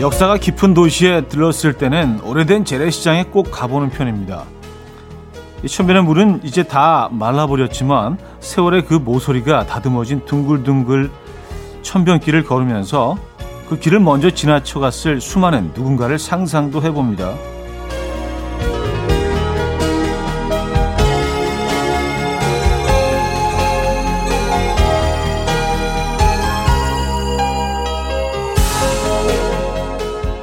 역사가 깊은 도시에 들렀을 때는 오래된 재래시장에 꼭 가보는 편입니다. 이 천변의 물은 이제 다 말라버렸지만 세월의 그 모서리가 다듬어진 둥글둥글 천변길을 걸으면서 그 길을 먼저 지나쳐갔을 수많은 누군가를 상상도 해봅니다.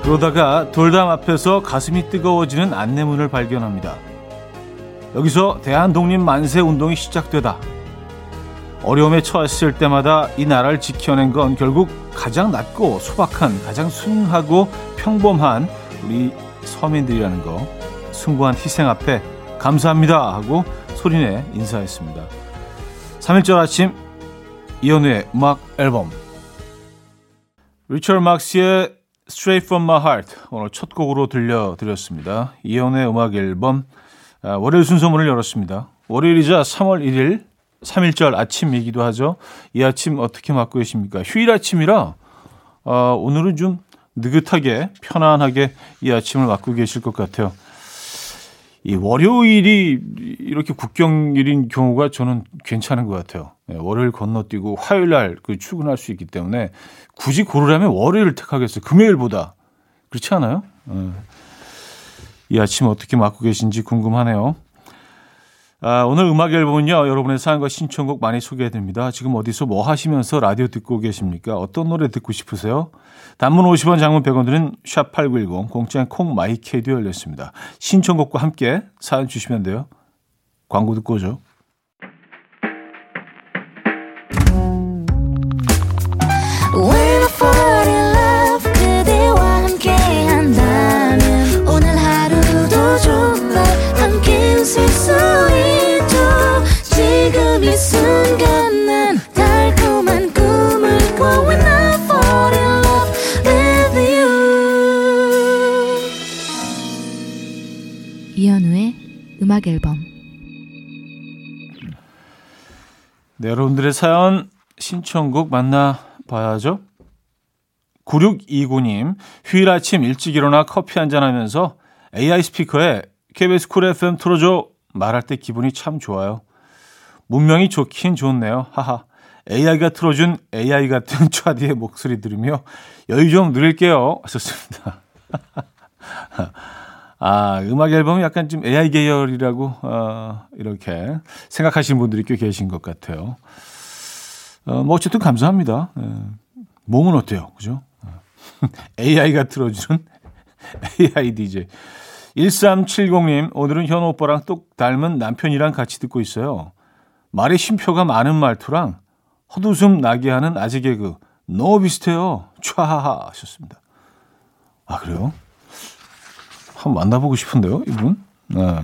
그러다가 돌담 앞에서 가슴이 뜨거워지는 안내문을 발견합니다. 여기서 대한독립 만세 운동이 시작되다. 어려움에 처했을 때마다 이 나라를 지켜낸 건 결국 가장 낮고 소박한, 가장 순하고 평범한 우리 서민들이라는 거. 숭고한 희생 앞에 감사합니다 하고 소리내 인사했습니다. 3일절 아침 이연우의 음악 앨범 리처드 막스의 Straight from my heart 오늘 첫 곡으로 들려드렸습니다. 이연의 음악 앨범 아, 월요일 순서 문을 열었습니다. 월요일이자 3월 1일 3일절 아침이기도 하죠. 이 아침 어떻게 맞고 계십니까? 휴일 아침이라 어, 오늘은 좀 느긋하게 편안하게 이 아침을 맞고 계실 것 같아요. 이 월요일이 이렇게 국경일인 경우가 저는 괜찮은 것 같아요. 네, 월요일 건너뛰고 화요일 날 그 출근할 수 있기 때문에 굳이 고르라면 월요일을 택하겠어요. 금요일보다. 그렇지 않아요? 네. 이 아침 어떻게 맞고 계신지 궁금하네요. 아, 오늘 음악 앨범은요, 여러분의 사연과 신청곡 많이 소개해 드립니다. 지금 어디서 뭐 하시면서 라디오 듣고 계십니까? 어떤 노래 듣고 싶으세요? 단문 50원, 장문 100원 들은 샵8910, 공짜인 콩 마이케이도 열렸습니다. 신청곡과 함께 사연 주시면 돼요. 광고 듣고 오죠. 음악 앨범 네, 여러분들의 사연 신청곡 만나봐야죠. 9629님, 휴일 아침 일찍 일어나 커피 한잔 하면서 AI 스피커에 KBS 쿨 FM 틀어줘 말할 때 기분이 참 좋아요. 문명이 좋긴 좋네요. 하하. AI가 틀어준 AI 같은 차디의 목소리 들으며 여유 좀 누릴게요. 하셨습니다. 아, 음악 앨범이 약간 좀 AI 계열이라고, 어, 이렇게 생각하시는 분들이 꽤 계신 것 같아요. 어, 뭐, 어쨌든 감사합니다. 예. 몸은 어때요? 그죠? AI가 틀어주는 AI DJ. 1370님, 오늘은 현우 오빠랑 똑 닮은 남편이랑 같이 듣고 있어요. 말에 쉼표가 많은 말투랑 헛웃음 나게 하는 아재 개그. 너무 비슷해요. 촤하하 하셨습니다. 아, 그래요? 한번 만나보고 싶은데요, 이분? 네.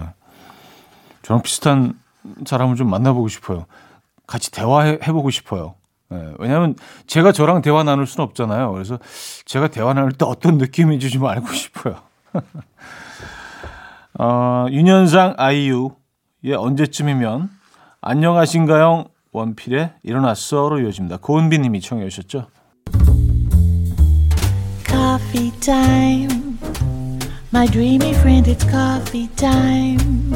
저랑 비슷한 사람을 좀 만나보고 싶어요. 같이 대화해보고 싶어요. 네. 왜냐하면 제가 저랑 대화 나눌 수는 없잖아요. 그래서 제가 대화 나눌 때 어떤 느낌인지 좀 알고 싶어요. 어, 윤현상 아이유, 예, 언제쯤이면 안녕하신가요? 원필의 일어났어로 이어집니다. 고은비 님이 청해 주셨죠? Coffee time. My dreamy friend, it's coffee time.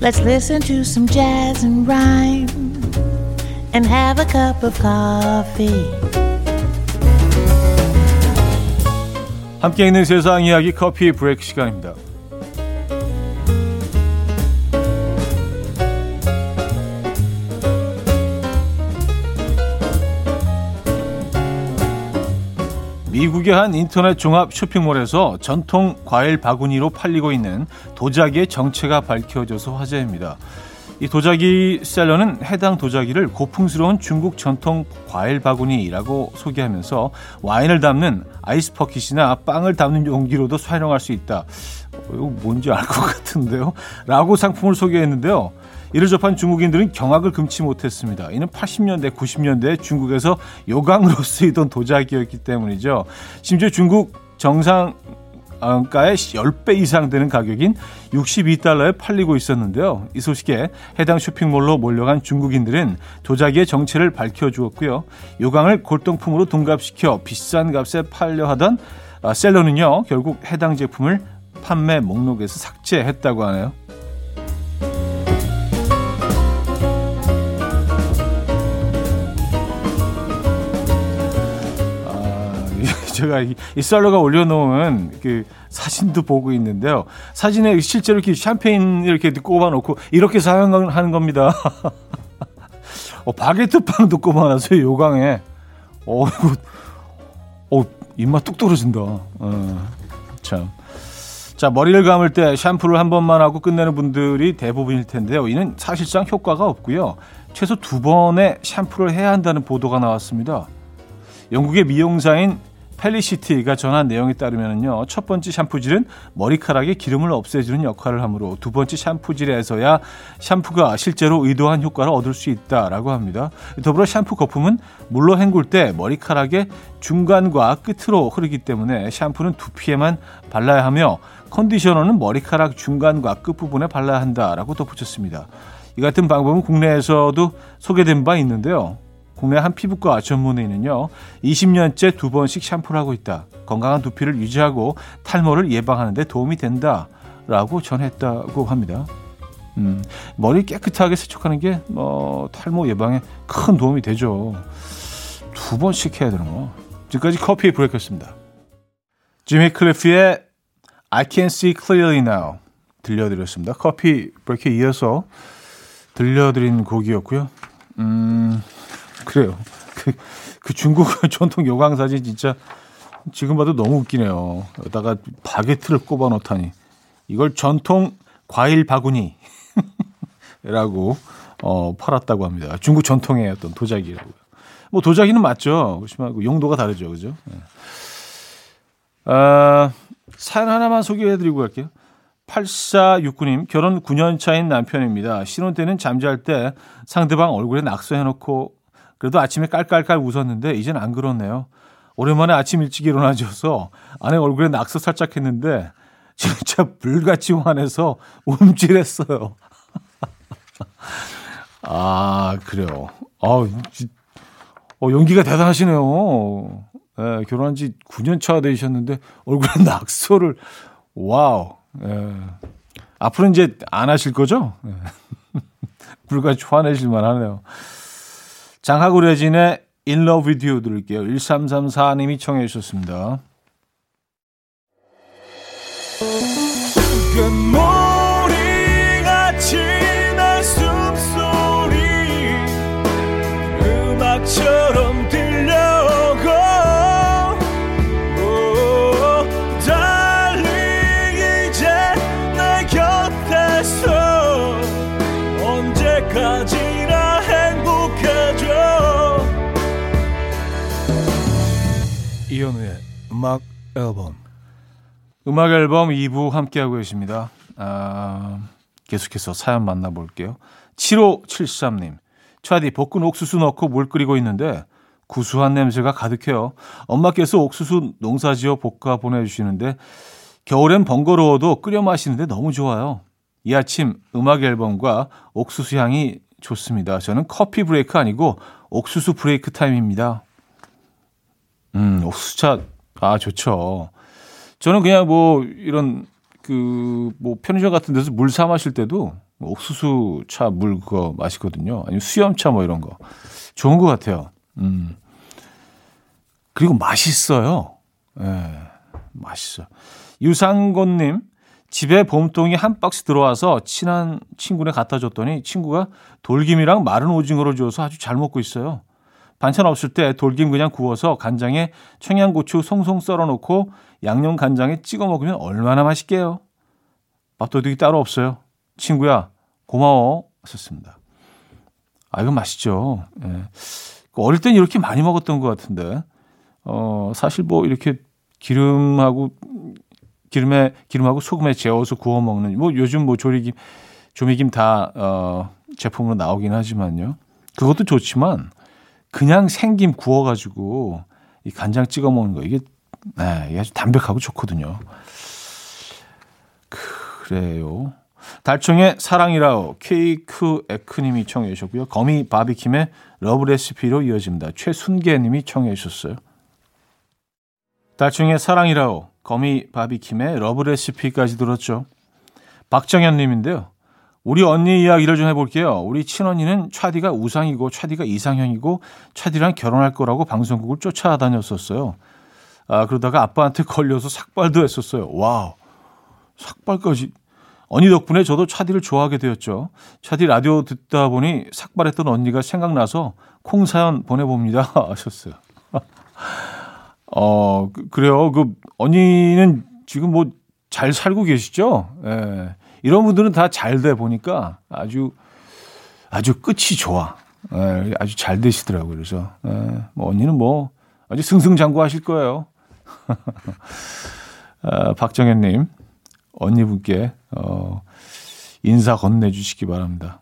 Let's listen to some jazz and rhyme and have a cup of coffee. 함께 있는 세상 이야기 커피 브레이크 시간입니다. 미국의 한 인터넷 종합 쇼핑몰에서 전통 과일 바구니로 팔리고 있는 도자기의 정체가 밝혀져서 화제입니다. 이 도자기 셀러는 해당 도자기를 고풍스러운 중국 전통 과일 바구니라고 소개하면서 와인을 담는 아이스 퍼킷이나 빵을 담는 용기로도 사용할 수 있다. 어, 이거 뭔지 알 것 같은데요. 라고 상품을 소개했는데요. 이를 접한 중국인들은 경악을 금치 못했습니다. 이는 80년대, 90년대 중국에서 요강으로 쓰이던 도자기였기 때문이죠. 심지어 중국 정상 가의 10배 이상 되는 가격인 62달러에 팔리고 있었는데요. 이 소식에 해당 쇼핑몰로 몰려간 중국인들은 도자기의 정체를 밝혀주었고요. 요강을 골동품으로 둔갑시켜 비싼 값에 팔려 하던 아, 셀러는요 결국 해당 제품을 판매 목록에서 삭제했다고 하네요. 제가 이, 이 썰러가 올려놓은 그 사진도 보고 있는데요. 사진에 실제로 이렇게 샴페인 이렇게 꼽아놓고 이렇게 사용하는 겁니다. 어, 바게트 빵도 꼽아놨어요. 요강에. 어, 이거, 어, 입맛 뚝 떨어진다. 어, 참. 자, 머리를 감을 때 샴푸를 한 번만 하고 끝내는 분들이 대부분일 텐데요. 이는 사실상 효과가 없고요. 최소 두 번의 샴푸를 해야 한다는 보도가 나왔습니다. 영국의 미용사인 펠리시티가 전한 내용에 따르면요. 첫 번째 샴푸질은 머리카락에 기름을 없애주는 역할을 하므로 두 번째 샴푸질에서야 샴푸가 실제로 의도한 효과를 얻을 수 있다라고 합니다. 더불어 샴푸 거품은 물로 헹굴 때 머리카락의 중간과 끝으로 흐르기 때문에 샴푸는 두피에만 발라야 하며 컨디셔너는 머리카락 중간과 끝부분에 발라야 한다라고 덧붙였습니다. 이 같은 방법은 국내에서도 소개된 바 있는데요. 국내 한 피부과 전문의는요, 20년째 두 번씩 샴푸를 하고 있다. 건강한 두피를 유지하고 탈모를 예방하는 데 도움이 된다. 라고 전했다고 합니다. 음, 머리 깨끗하게 세척하는 게, 뭐, 탈모 예방에 큰 도움이 되죠. 두 번씩 해야 되는 거. 지금까지 커피 브레이크였습니다. 지미 클리프의 I can see clearly now 들려드렸습니다. 커피 브레이크에 이어서 들려드린 곡이었고요. 음, 그래요. 그, 그 중국 전통 요강 사진 진짜 지금 봐도 너무 웃기네요. 여기다가 바게트를 꼽아 놓다니. 이걸 전통 과일 바구니라고 어, 팔았다고 합니다. 중국 전통의 어떤 도자기라고요. 뭐 도자기는 맞죠. 그렇지만 그 용도가 다르죠. 그죠? 네. 아, 사연 하나만 소개해드리고 갈게요. 8469님, 결혼 9년 차인 남편입니다. 신혼 때는 잠잘 때 상대방 얼굴에 낙서해놓고 그래도 아침에 깔깔깔 웃었는데 이젠 안 그렇네요. 오랜만에 아침 일찍 일어나줘서 아내 얼굴에 낙서 살짝 했는데 진짜 불같이 화내서 움찔했어요. 아 그래요. 아 어, 연기가 대단하시네요. 예, 결혼한 지 9년 차 되셨는데 얼굴에 낙서를 wow. 예. 앞으로 이제 안 하실 거죠? 예. 불같이 화내실 만하네요. 장학우 레진의 In Love With You 들을게요. 1334님이 청해 주셨습니다. 음악 앨범 음악 앨범 2부 함께하고 계십니다. 아, 계속해서 사연 만나볼게요. 7573님 차디 볶은 옥수수 넣고 물 끓이고 있는데 구수한 냄새가 가득해요. 엄마께서 옥수수 농사지어 볶아 보내주시는데 겨울엔 번거로워도 끓여 마시는데 너무 좋아요. 이 아침 음악 앨범과 옥수수 향이 좋습니다. 저는 커피 브레이크 아니고 옥수수 브레이크 타임입니다. 음, 옥수차, 아, 좋죠. 저는 그냥 뭐, 이런, 그, 뭐, 편의점 같은 데서 물 사 마실 때도 뭐 옥수수 차 물 그거 마시거든요. 아니면 수염차 뭐 이런 거. 좋은 것 같아요. 음. 그리고 맛있어요. 예, 네, 맛있어. 유상곤 님, 집에 봄동이 한 박스 들어와서 친한 친구네 갖다 줬더니 친구가 돌김이랑 마른 오징어를 줘서 아주 잘 먹고 있어요. 반찬 없을 때 돌김 그냥 구워서 간장에 청양고추 송송 썰어 놓고 양념 간장에 찍어 먹으면 얼마나 맛있게요. 밥도둑이 따로 없어요. 친구야, 고마워. 하셨습니다. 아, 이건 맛있죠. 예. 어릴 땐 이렇게 많이 먹었던 것 같은데, 어, 사실 뭐 이렇게 기름하고, 기름에, 기름하고 소금에 재워서 구워 먹는, 뭐 요즘 뭐 조리김, 조미김 다, 어, 제품으로 나오긴 하지만요. 그것도 좋지만, 그냥 생김 구워가지고 이 간장 찍어 먹는 거 이게 네, 아주 담백하고 좋거든요. 그래요. 달총의 사랑이라오 케이크 에크님이 청해 주셨고요. 거미 바비킴의 Love Recipe로 이어집니다. 최순계님이 청해 주셨어요. 달총의 사랑이라오, 거미 바비킴의 Love Recipe까지 들었죠. 박정현 님인데요. 우리 언니 이야기를 좀 해볼게요. 우리 친언니는 차디가 우상이고 차디가 이상형이고 차디랑 결혼할 거라고 방송국을 쫓아다녔었어요. 아, 그러다가 아빠한테 걸려서 삭발도 했었어요. wow. 삭발까지. 언니 덕분에 저도 차디를 좋아하게 되었죠. 차디 라디오 듣다 보니 삭발했던 언니가 생각나서 콩 사연 보내봅니다. 하셨어요. 어, 그, 그래요. 그, 언니는 지금 뭐 잘 살고 계시죠? 예. 이런 분들은 다 잘 돼 보니까 아주, 아주 끝이 좋아. 예, 아주 잘 되시더라고요. 그래서, 예, 뭐 언니는 뭐 아주 승승장구 하실 거예요. 아, 박정현님, 언니분께, 어, 인사 건네주시기 바랍니다.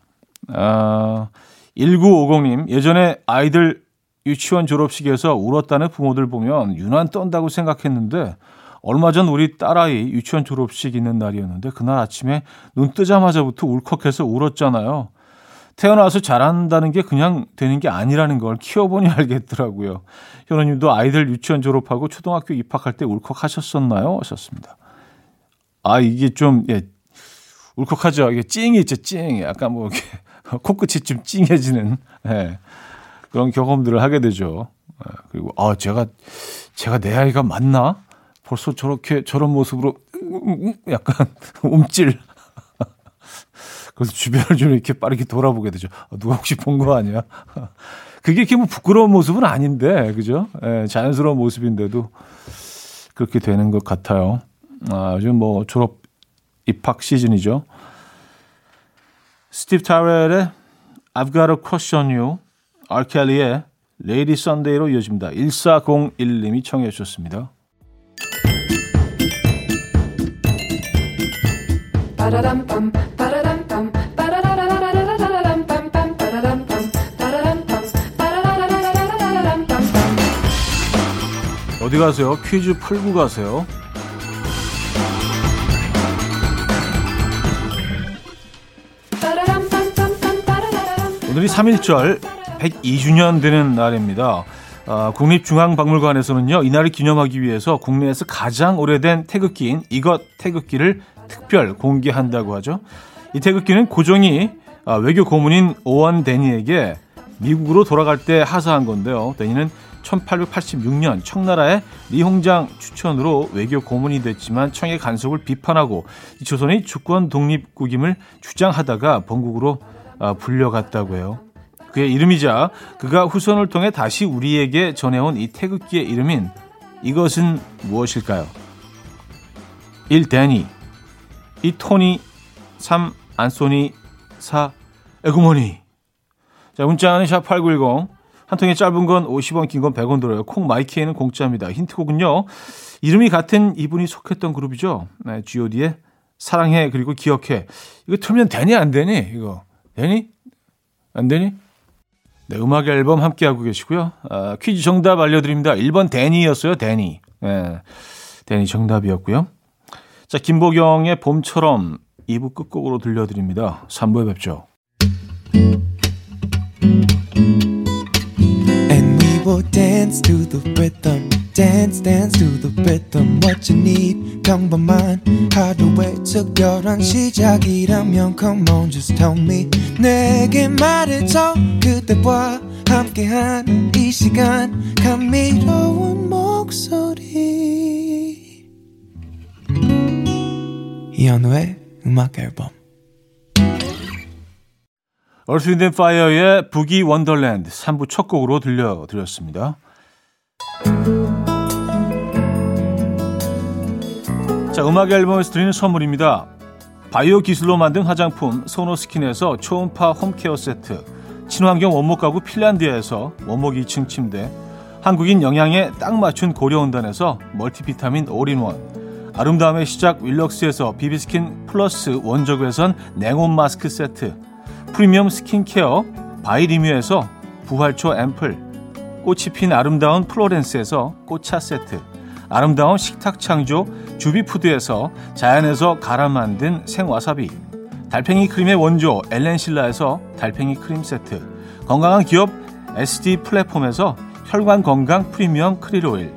아, 1950님, 예전에 아이들 유치원 졸업식에서 울었다는 부모들 보면 유난 떤다고 생각했는데 얼마 전 우리 딸아이 유치원 졸업식 있는 날이었는데 그날 아침에 눈 뜨자마자부터 울컥해서 울었잖아요. 태어나서 잘한다는 게 그냥 되는 게 아니라는 걸 키워보니 알겠더라고요. 현우님도 아이들 유치원 졸업하고 초등학교 입학할 때 울컥하셨었나요? 하셨습니다. 아 이게 좀 예, 울컥하죠. 이게 찡이 있죠, 찡. 약간 뭐 이렇게 코끝이 좀 찡해지는 예, 그런 경험들을 하게 되죠. 예, 그리고 아 제가 제가 내 아이가 맞나? 벌써 저렇게 저런 모습으로 약간 움찔. 그래서 주변을 좀 이렇게 빠르게 돌아보게 되죠. 아, 누가 혹시 본 거 아니야? 그게 이렇게 뭐 부끄러운 모습은 아닌데, 그죠? 예, 자연스러운 모습인데도 그렇게 되는 것 같아요. 아, 요즘 뭐 졸업 입학 시즌이죠. 스티브 타렐의 I've Got a Crush on You, 알켈리의 Lady Sunday로 이어집니다. 1401님이 청해 주셨습니다. 어디 가세요? 퀴즈 풀고 가세요. 오늘이 3.1절 102주년 되는 날입니다. 아, 국립중앙박물관에서는요, 이날을 기념하기 위해서 국내에서 가장 오래된 태극기인 이것 태극기를 특별 공개한다고 하죠. 이 태극기는 고종이 아, 외교 고문인 오원 데니에게 미국으로 돌아갈 때 하사한 건데요. 데니는 1886년 청나라의 리홍장 추천으로 외교 고문이 됐지만 청의 간섭을 비판하고 이 조선의 주권 독립국임을 주장하다가 본국으로 아, 불려갔다고 해요. 그의 이름이자 그가 후손을 통해 다시 우리에게 전해온 이 태극기의 이름인 이것은 무엇일까요? 1. 데니 2. 토니 3. 안소니 4. 에구머니 자 문자는 샵8910 한 통에 짧은 건 50원, 긴 건 100원 들어요. 콩 마이키에는 공짜입니다. 힌트곡은요. 이름이 같은 이분이 속했던 그룹이죠. 네, G.O.D의 사랑해 그리고 기억해. 이거 틀면 되니 안 되니? 이거 되니? 안 되니? 네, 음악 앨범 함께 하고 계시고요. 아, 퀴즈 정답 알려드립니다. 1번 데니였어요, 데니. 네, 데니 정답이었고요. 자, 김보경의 봄처럼 2부 끝곡으로 들려드립니다. 3부에 뵙죠. will dance to the rhythm. Dance, dance to the rhythm. What you need, 평범한 하루의 특별한 시작이라면 Come on, just tell me. 내게 말해줘 그대와 함께한 이 시간 감미로운 목소리. 이현우의 음악 앨범. Earth Wind Fire의 Boogie Wonderland 3부 첫 곡으로 들려드렸습니다. 자, 음악 앨범에서 드리는 선물입니다. 바이오 기술로 만든 화장품 소노스킨에서 초음파 home care 세트 친환경 원목 가구 핀란드에서 원목 2층 침대 한국인 영양에 딱 맞춘 고려은단에서 멀티비타민 올인원 아름다움의 시작 윌럭스에서 비비스킨 플러스 원적외선 냉온 마스크 세트 프리미엄 스킨케어 바이리뮤에서 부활초 앰플 꽃이 핀 아름다운 플로렌스에서 꽃차 세트 아름다운 식탁 창조 주비푸드에서 자연에서 갈아 만든 생와사비 달팽이 크림의 원조 엘렌실라에서 달팽이 크림 세트 건강한 기업 SD 플랫폼에서 혈관 건강 프리미엄 크릴 오일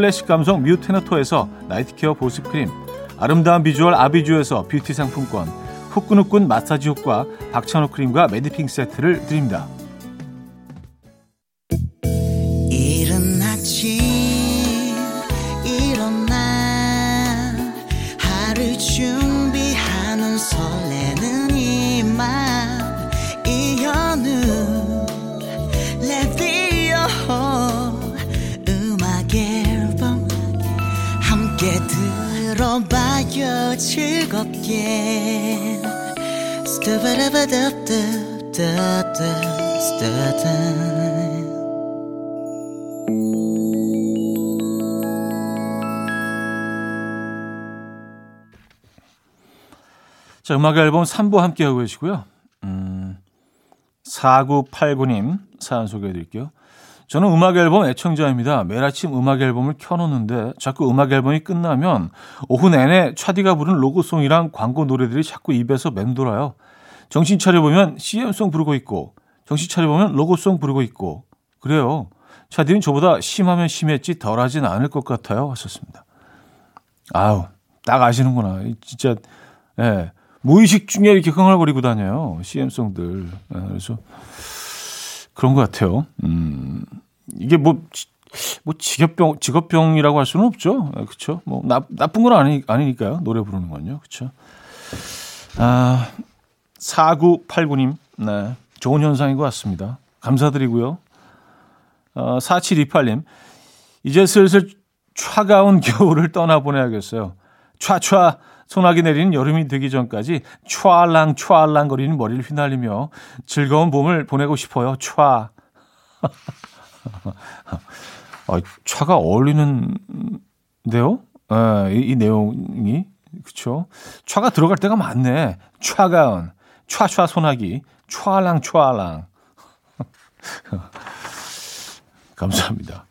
클래식 감성 뮤테너토에서 나이트케어 보습크림 아름다운 비주얼 아비주에서 뷰티 상품권 후끈후끈 마사지 효과 박찬호 크림과 매디핑 세트를 드립니다. 즐겁게 자, 음악 앨범 3부 함께하고 계시고요. 음, 4989님 사연 소개해 드릴게요. 저는 음악 앨범 애청자입니다. 매일 아침 음악 앨범을 켜놓는데 자꾸 음악 앨범이 끝나면 오후 내내 차디가 부른 로고송이랑 광고 노래들이 자꾸 입에서 맴돌아요. 정신 차려보면 CM송 부르고 있고 정신 차려보면 로고송 부르고 있고 그래요. 차디는 저보다 심하면 심했지 덜하진 않을 것 같아요. 하셨습니다. 아우 딱 아시는구나. 진짜 예. 무의식 중에 이렇게 흥얼거리고 다녀요. CM송들. 예, 그래서 그런 것 같아요. 음, 이게 뭐, 뭐 직업병, 직업병이라고 할 수는 없죠. 그렇죠. 뭐 나, 나쁜 건 아니, 아니니까요. 노래 부르는 건요. 그렇죠. 아, 4989님, 네. 좋은 현상인 것 같습니다. 감사드리고요. 어, 4728님, 이제 슬슬 차가운 겨울을 떠나보내야겠어요. 촤촤 소나기 내리는 여름이 되기 전까지 촤알랑 촤알랑 거리는 머리를 휘날리며 즐거운 봄을 보내고 싶어요. 촤. 아, 차가 어울리는데요? 예, 이, 이 내용이 그쵸? 차가 들어갈 때가 많네. 차가운, 촤촤 소나기, 촤알랑 촤알랑. 감사합니다.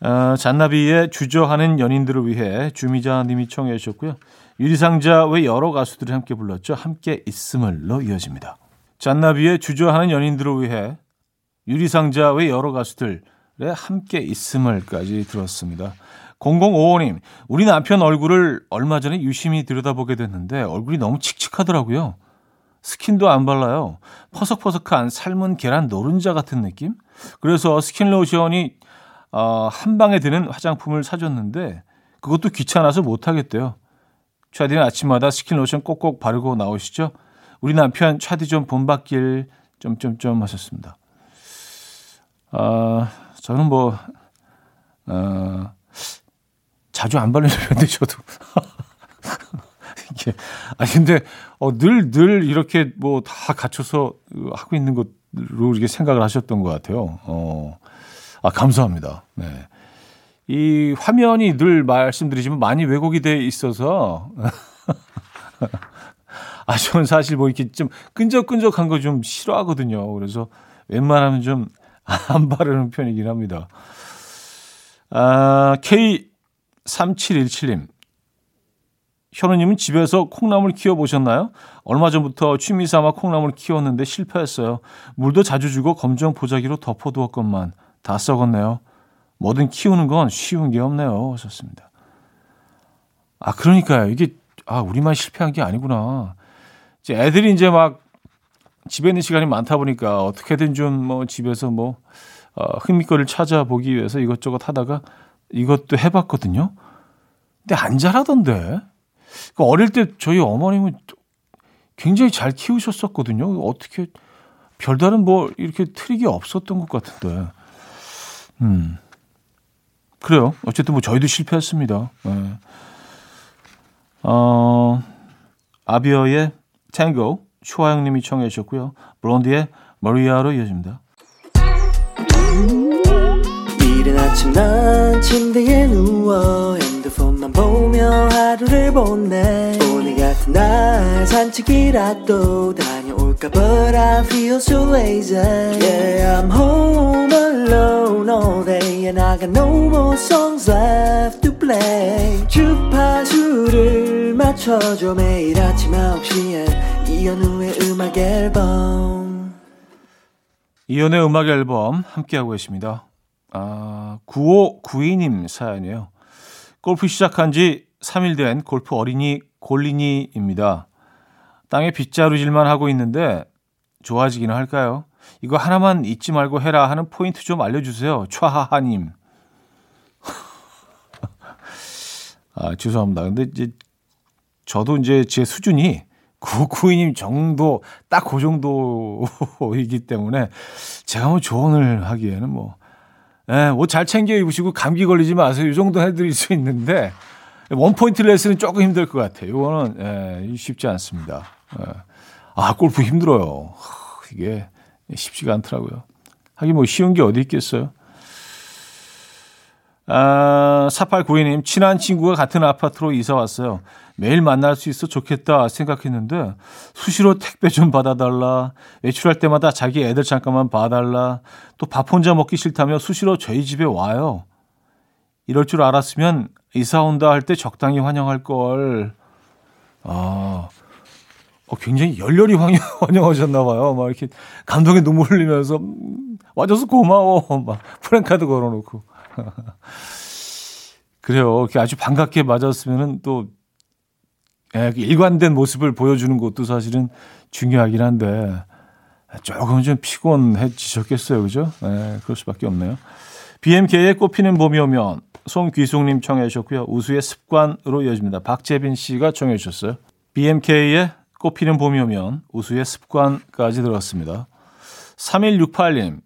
어, 잔나비의 주저하는 연인들을 위해 주미자님이 청해 주셨고요. 유리상자 외 여러 가수들이 함께 불렀죠. 함께 있음을로 이어집니다. 잔나비의 주저하는 연인들을 위해 유리상자 외 여러 가수들의 함께 있음을까지 들었습니다. 0055님, 우리 남편 얼굴을 얼마 전에 유심히 들여다보게 됐는데 얼굴이 너무 칙칙하더라고요. 스킨도 안 발라요. 퍼석퍼석한 삶은 계란 노른자 같은 느낌? 그래서 스킨 로션이 어, 한 방에 드는 화장품을 사줬는데 그것도 귀찮아서 못 하겠대요. 차디는 아침마다 스킨 로션 꼭꼭 바르고 나오시죠? 우리 남편 차디 좀 본받길 점점점 하셨습니다. 아, 저는 뭐 어, 자주 안 바르는 편인데 저도 이게 아 근데 어, 늘늘 이렇게 뭐 다 갖춰서 하고 있는 것으로 이렇게 생각을 하셨던 것 같아요. 어. 아, 감사합니다. 네. 이 화면이 늘 말씀드리지만 많이 왜곡이 돼 있어서 아, 저는 사실 뭐 이렇게 좀 끈적끈적한 거 좀 싫어하거든요. 그래서 웬만하면 좀 안 바르는 편이긴 합니다. 아, K3717님. 현우님은 집에서 콩나물 키워보셨나요? 얼마 전부터 취미 삼아 콩나물 키웠는데 실패했어요. 물도 자주 주고 검정 보자기로 덮어두었건만. 다 썩었네요. 뭐든 키우는 건 쉬운 게 없네요. 하셨습니다. 아, 그러니까요. 이게, 아, 우리만 실패한 게 아니구나. 이제 애들이 이제 막 집에 있는 시간이 많다 보니까 어떻게든 좀 뭐 집에서 뭐, 어, 흥미거리를 찾아보기 위해서 이것저것 하다가 이것도 해봤거든요. 근데 안 자라던데. 그 어릴 때 저희 어머님은 굉장히 잘 키우셨었거든요. 어떻게 별다른 뭐 이렇게 트릭이 없었던 것 같은데. 음. 그래요. 어쨌든 뭐 저희도 실패했습니다. 네. 어, 아비어의 탱고, 추하영님이 청해 주셨고요. 브론디의 머리아로 이어집니다. 이른 아침 난 침대에 누워 핸드폰만 보며 하루를 보내 오늘 같은 날 산책이라도 다녀올 까 But I feel so lazy Yeah I'm home alone all day And I got no more songs left to play 주파수를 맞춰줘 매일 아침 9시에 이현우의 음악 앨범 이연의 음악 앨범 함께하고 계십니다. 아, 9592님 사연이에요. 골프 시작한 지 3일 된 골프 어린이 골린이입니다. 땅에 빗자루질만 하고 있는데 좋아지기는 할까요? 이거 하나만 잊지 말고 해라 하는 포인트 좀 알려주세요. 촤하하님. 아, 죄송합니다. 근데 이제 저도 이제 제 수준이 9992님 정도, 딱 그 정도이기 때문에 제가 뭐 조언을 하기에는 뭐, 예, 옷 잘 챙겨 입으시고 감기 걸리지 마세요. 이 정도 해드릴 수 있는데, 원포인트 레슨은 조금 힘들 것 같아요. 이거는, 예, 쉽지 않습니다. 예. 아, 골프 힘들어요. 이게 쉽지가 않더라고요. 하긴 뭐 쉬운 게 어디 있겠어요. 아, 4892님, 친한 친구가 같은 아파트로 이사 왔어요. 매일 만날 수 있어 좋겠다 생각했는데, 수시로 택배 좀 받아달라. 외출할 때마다 자기 애들 잠깐만 봐달라. 또 밥 혼자 먹기 싫다며 수시로 저희 집에 와요. 이럴 줄 알았으면 이사 온다 할 때 적당히 환영할 걸. 아, 어, 굉장히 열렬히 환영, 환영하셨나 봐요. 막 이렇게 감동의 눈물 흘리면서, 음, 와줘서 고마워. 막 프랭카드 걸어놓고. 그래요. 아주 반갑게 맞았으면은 또 예, 일관된 모습을 보여주는 것도 사실은 중요하긴 한데 조금 좀 피곤해지셨겠어요, 그죠? 예, 그럴 수밖에 없네요. BMK의 꽃피는 봄이 오면 송귀숙님 청해 주셨고요. 우수의 습관으로 이어집니다. 박재빈 씨가 청해 주셨어요. BMK의 꽃피는 봄이 오면 우수의 습관까지 들었습니다. 3168님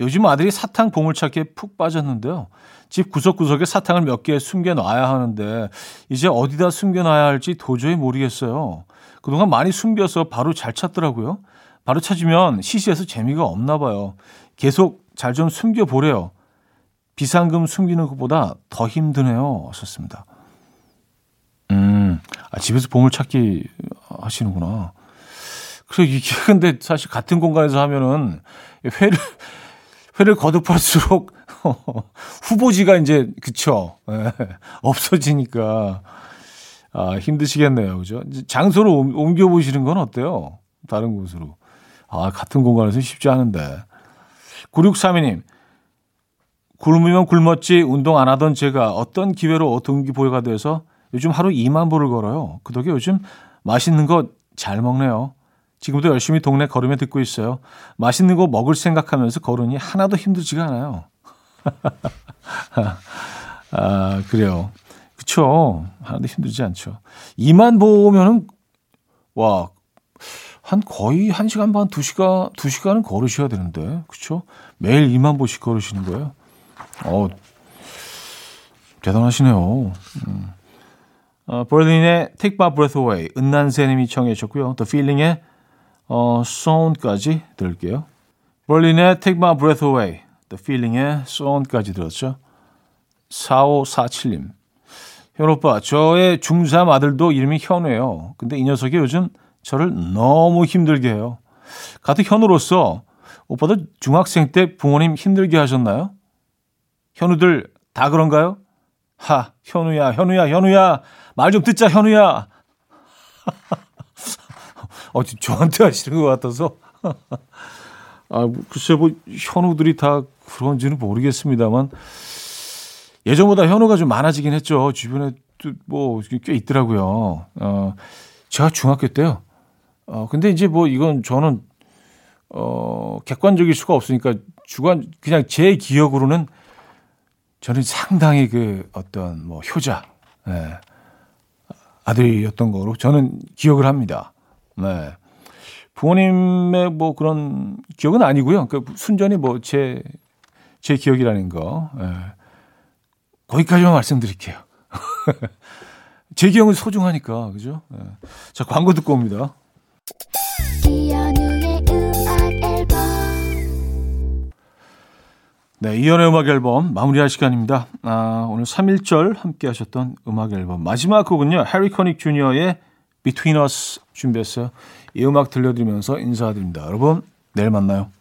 요즘 아들이 사탕 보물찾기에 푹 빠졌는데요. 집 구석구석에 사탕을 몇 개 숨겨놔야 하는데 이제 어디다 숨겨놔야 할지 도저히 모르겠어요. 그동안 많이 숨겨서 바로 잘 찾더라고요. 바로 찾으면 시시해서 재미가 없나 봐요. 계속 잘 좀 숨겨보래요. 비상금 숨기는 것보다 더 힘드네요. 썼습니다. 음, 아, 집에서 보물찾기 하시는구나. 그래, 이게 근데 사실 같은 공간에서 하면은 회를, 회를 거듭할수록 후보지가 이제 그쵸 네. 없어지니까 아, 힘드시겠네요, 그죠? 장소를 옮겨 보시는 건 어때요? 다른 곳으로. 아, 같은 공간에서 쉽지 않은데. 9632님, 굶으면 굶었지 운동 안 하던 제가 어떤 기회로 동기부여가 돼서 요즘 하루 2만 보를 걸어요. 그 덕에 요즘 맛있는 거 잘 먹네요. 지금도 열심히 동네 걸으며 듣고 있어요. 맛있는 거 먹을 생각하면서 걸으니 하나도 힘들지가 않아요. 아, 그래요. 그쵸. 하나도 힘들지 않죠. 2만 보면은, 와, 한 거의 1시간 반, 2시간, 2시간은 걸으셔야 되는데. 그쵸? 매일 2만 보씩 걸으시는 거예요. 어, 대단하시네요. 음. 어, 버린의 Take My Breath Away, 은난새님이 청해 주셨고요. 또 Feeling의 어, Sound까지 들을게요. 버린의 Take My Breath Away, The Feeling의 Sound까지 들었죠. 4547님. 현 오빠, 저의 중3 아들도 이름이 현우예요. 근데 이 녀석이 요즘 저를 너무 힘들게 해요. 같은 현우로서 오빠도 중학생 때 부모님 힘들게 하셨나요? 현우들 다 그런가요? 하, 현우야, 현우야, 현우야. 말 좀 듣자, 현우야. 어, 저한테 하시는 것 같아서. 아, 글쎄, 뭐, 현우들이 다 그런지는 모르겠습니다만. 예전보다 현우가 좀 많아지긴 했죠. 주변에 뭐, 꽤 있더라고요. 어, 제가 중학교 때요. 어, 근데 이제 뭐, 이건 저는, 어, 객관적일 수가 없으니까 주관, 그냥 제 기억으로는 저는 상당히 그 어떤 뭐 효자, 네. 아들이었던 거로 저는 기억을 합니다. 네. 부모님의 뭐 그런 기억은 아니고요. 그 순전히 뭐 제, 제 기억이라는 거. 네. 거기까지만 말씀드릴게요. 제 기억은 소중하니까, 그죠? 네. 자, 광고 듣고 옵니다. 네, 이연의 음악 앨범 마무리할 시간입니다. 아, 오늘 3일절 함께 하셨던 음악 앨범 마지막 곡은요. 해리 커닉 주니어의 Between Us 준비했어요. 이 음악 들려드리면서 인사드립니다. 여러분, 내일 만나요.